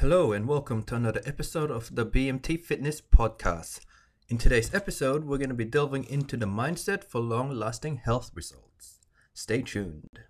Hello, and welcome to another episode of the BMT Fitness Podcast. In today's episode, we're going to be delving into the mindset for long lasting health results. Stay tuned.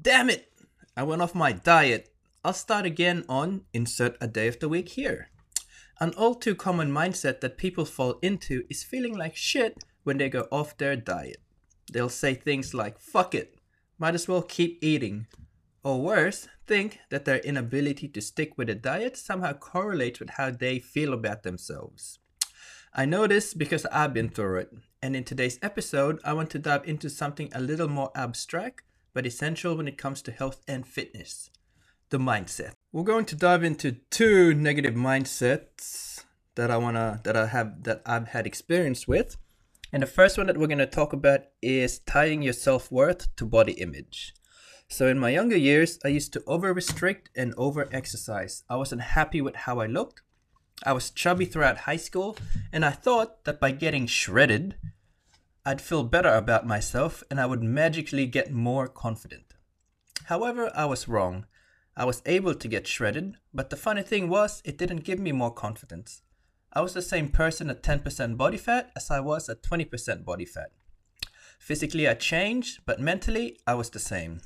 Damn it! I went off my diet. I'll start again on insert a day of the week here. An all too common mindset that people fall into is feeling like shit when they go off their diet. They'll say things like, fuck it, might as well keep eating. Or worse, think that their inability to stick with a diet somehow correlates with how they feel about themselves. I know this because I've been through it, and in today's episode, I want to dive into something a little more abstract but essential when it comes to health and fitness the mindset. We're going to dive into two negative mindsets that I wanna that I have that I've had experience with. And the first one that we're gonna talk about is tying your self-worth to body image. So in my younger years, I used to over restrict and over exercise. I wasn't happy with how I looked. I was chubby throughout high school, and I thought that by getting shredded, I'd feel better about myself and I would magically get more confident. However, I was wrong. I was able to get shredded, but the funny thing was, it didn't give me more confidence. I was the same person at 10% body fat as I was at 20% body fat. Physically, I changed, but mentally, I was the same.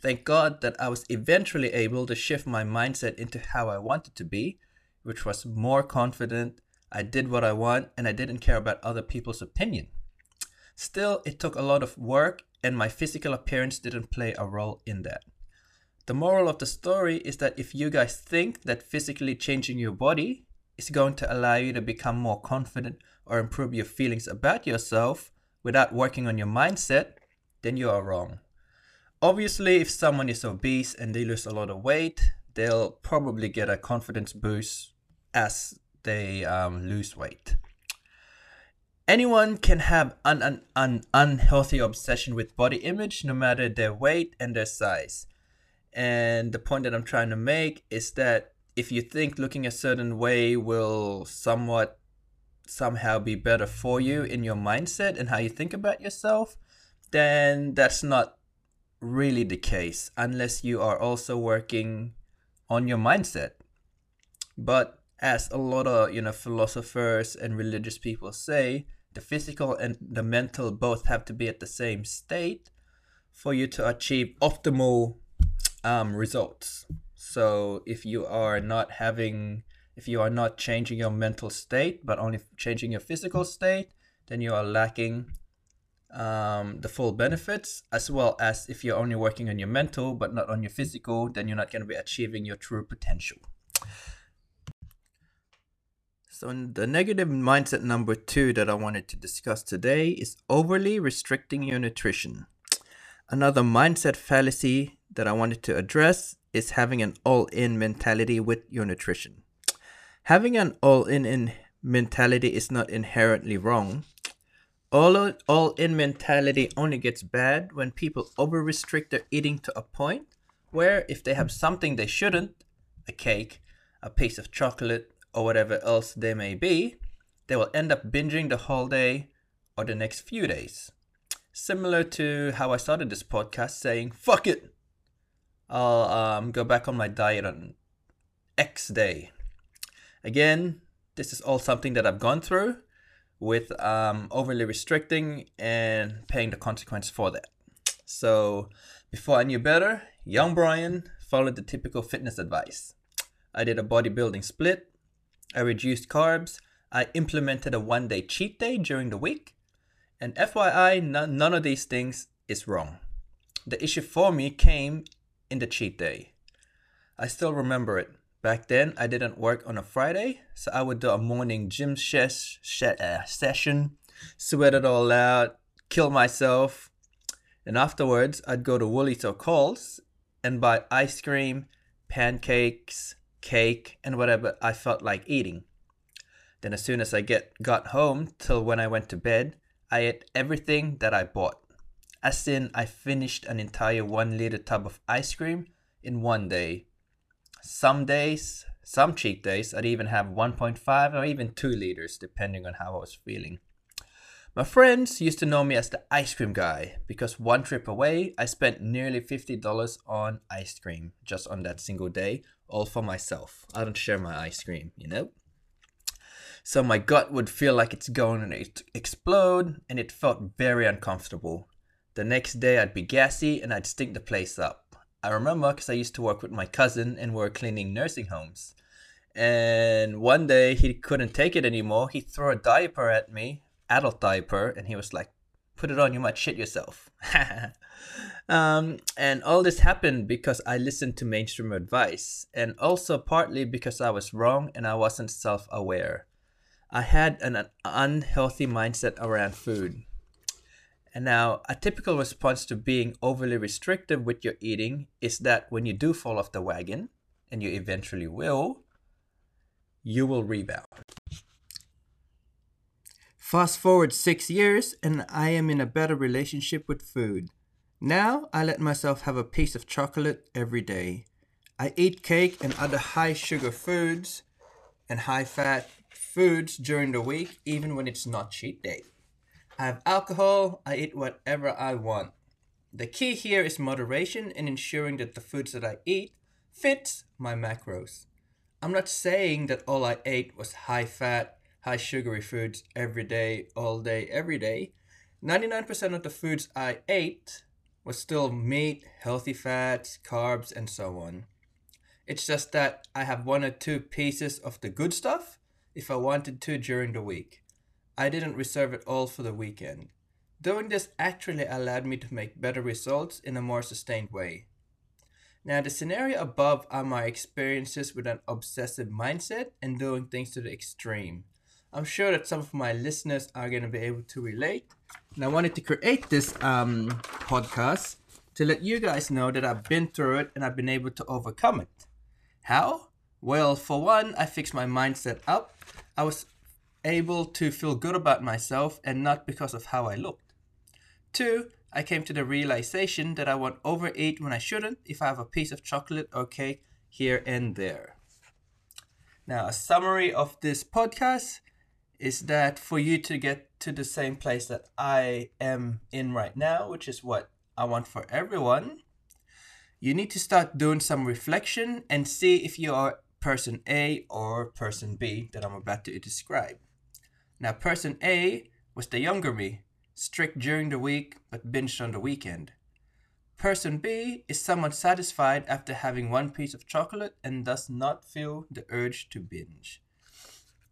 Thank God that I was eventually able to shift my mindset into how I wanted to be, which was more confident. I did what I want, and I didn't care about other people's opinion. Still, it took a lot of work, and my physical appearance didn't play a role in that. The moral of the story is that if you guys think that physically changing your body is going to allow you to become more confident or improve your feelings about yourself without working on your mindset, then you are wrong. Obviously, if someone is obese and they lose a lot of weight, they'll probably get a confidence boost as they um, lose weight. Anyone can have an, an, an unhealthy obsession with body image, no matter their weight and their size. And the point that I'm trying to make is that if you think looking a certain way will somewhat somehow be better for you in your mindset and how you think about yourself, then that's not really the case unless you are also working on your mindset. But as a lot of you know philosophers and religious people say, the physical and the mental both have to be at the same state for you to achieve optimal um, results. So if you are not having, if you are not changing your mental state, but only changing your physical state, then you are lacking um, the full benefits, as well as if you're only working on your mental but not on your physical, then you're not going to be achieving your true potential. So, the negative mindset number two that I wanted to discuss today is overly restricting your nutrition. Another mindset fallacy that I wanted to address is having an all in mentality with your nutrition. Having an all in mentality is not inherently wrong. All, all in mentality only gets bad when people over restrict their eating to a point where if they have something they shouldn't, a cake, a piece of chocolate, or whatever else they may be, they will end up binging the whole day or the next few days. Similar to how I started this podcast saying, fuck it, I'll um, go back on my diet on X day. Again, this is all something that I've gone through with um, overly restricting and paying the consequence for that. So, before I knew better, young Bryan followed the typical fitness advice. I did a bodybuilding split, I reduced carbs, I implemented a one day cheat day during the week, and FYI, none of these things is wrong. The issue for me came in the cheat day. I still remember it. Back then, I didn't work on a Friday, so I would do a morning gym sh- uh, session, sweat it all out, kill myself, and afterwards, I'd go to Woolies or Coles and buy ice cream, pancakes, cake, and whatever I felt like eating. Then, as soon as I get got home till when I went to bed, I ate everything that I bought. As in, I finished an entire one liter tub of ice cream in one day. Some days, Some cheat days, I'd even have 1.5 or even 2 liters, depending on how I was feeling. My friends used to know me as the ice cream guy because one trip away, I spent nearly $50 on ice cream just on that single day, all for myself. I don't share my ice cream, you know? So my gut would feel like it's going to explode, and it felt very uncomfortable. The next day, I'd be gassy and I'd stink the place up. I remember because I used to work with my cousin and we were cleaning nursing homes. And one day he couldn't take it anymore. He threw a diaper at me adult diaper, and he was like, "Put it on, you might shit yourself." um, and all this happened because I listened to mainstream advice, and also partly because I was wrong and I wasn't self-aware. I had an, unhealthy mindset around food. And now, a typical response to being overly restrictive with your eating is that when you do fall off the wagon, and you eventually will, you will rebound. Fast forward six years, and I am in a better relationship with food. Now I let myself have a piece of chocolate every day. I eat cake and other high sugar foods and high fat foods during the week, even when it's not cheat day. I have alcohol, I eat whatever I want. The key here is moderation and ensuring that the foods that I eat fits my macros. I'm not saying that all I ate was high fat, high sugary foods every day, all day, every day, 99% of the foods I ate was still meat, healthy fats, carbs, and so on. It's just that I have one or two pieces of the good stuff if I wanted to during the week. I didn't reserve it all for the weekend. Doing this actually allowed me to make better results in a more sustained way. Now, the scenario above are my experiences with an obsessive mindset and doing things to the extreme. I'm sure that some of my listeners are going to be able to relate. And I wanted to create this um, podcast to let you guys know that I've been through it and I've been able to overcome it. How? Well, for one, I fixed my mindset up. I was able to feel good about myself and not because of how I looked. Two, I came to the realization that I won't overeat when I shouldn't if I have a piece of chocolate or cake here and there. Now, a summary of this podcast is that for you to get to the same place that I am in right now, which is what I want for everyone, you need to start doing some reflection and see if you are person A or person B that I'm about to describe. Now, person A was the younger me, strict during the week but binged on the weekend. Person B is somewhat satisfied after having one piece of chocolate and does not feel the urge to binge.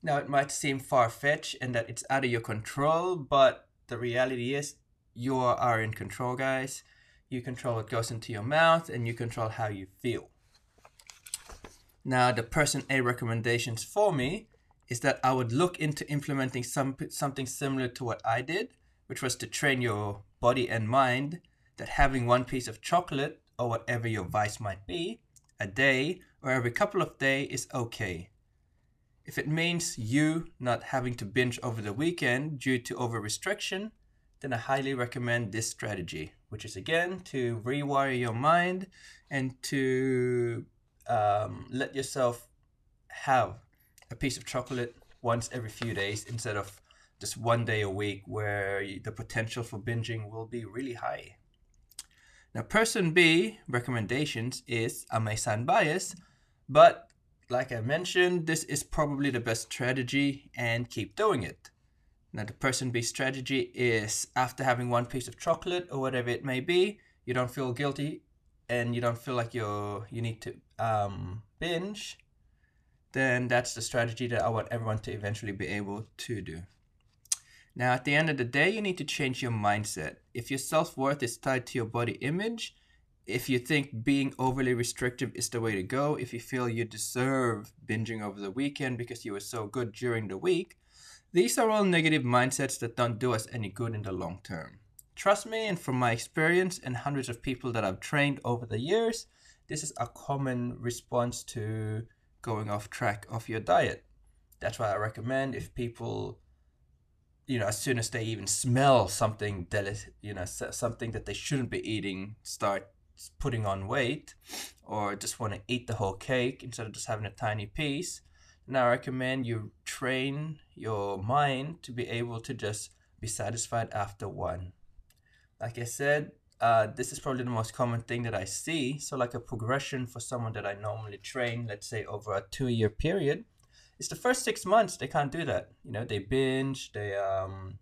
Now, it might seem far fetched and that it's out of your control, but the reality is you are in control, guys. You control what goes into your mouth and you control how you feel. Now, the person A recommendations for me is that I would look into implementing some, something similar to what I did, which was to train your body and mind that having one piece of chocolate or whatever your vice might be a day or every couple of days is okay. If it means you not having to binge over the weekend due to over restriction, then I highly recommend this strategy, which is again to rewire your mind and to um, let yourself have a piece of chocolate once every few days instead of just one day a week where the potential for binging will be really high. Now, person B recommendations is sound biased, but like I mentioned, this is probably the best strategy and keep doing it. Now, the person B strategy is after having one piece of chocolate or whatever it may be, you don't feel guilty and you don't feel like you're you need to um, binge. Then that's the strategy that I want everyone to eventually be able to do. Now, at the end of the day, you need to change your mindset. If your self worth is tied to your body image, if you think being overly restrictive is the way to go, if you feel you deserve binging over the weekend because you were so good during the week, these are all negative mindsets that don't do us any good in the long term. Trust me, and from my experience and hundreds of people that I've trained over the years, this is a common response to going off track of your diet. That's why I recommend if people, you know, as soon as they even smell something deli- you know, something that they shouldn't be eating, start putting on weight or just want to eat the whole cake instead of just having a tiny piece, then I recommend you train your mind to be able to just be satisfied after one. Like I said, uh, this is probably the most common thing that I see. So, like a progression for someone that I normally train, let's say over a two year period, it's the first six months they can't do that. You know, they binge, they um,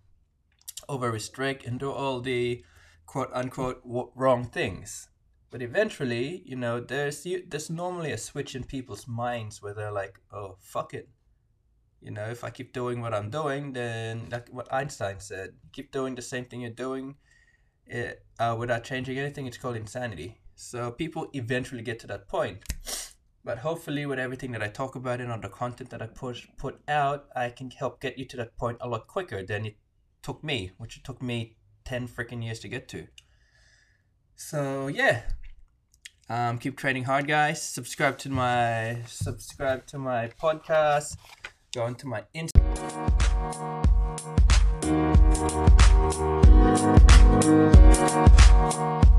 over restrict, and do all the quote unquote wrong things. But eventually, you know, there's there's normally a switch in people's minds where they're like, "Oh, fuck it." You know, if I keep doing what I'm doing, then like what Einstein said, keep doing the same thing you're doing, it, uh, without changing anything, it's called insanity. So people eventually get to that point. But hopefully, with everything that I talk about and on the content that I push put out, I can help get you to that point a lot quicker than it took me, which it took me ten freaking years to get to. So yeah, um, keep training hard, guys. Subscribe to my subscribe to my podcast. Go into my Instagram. Thank you.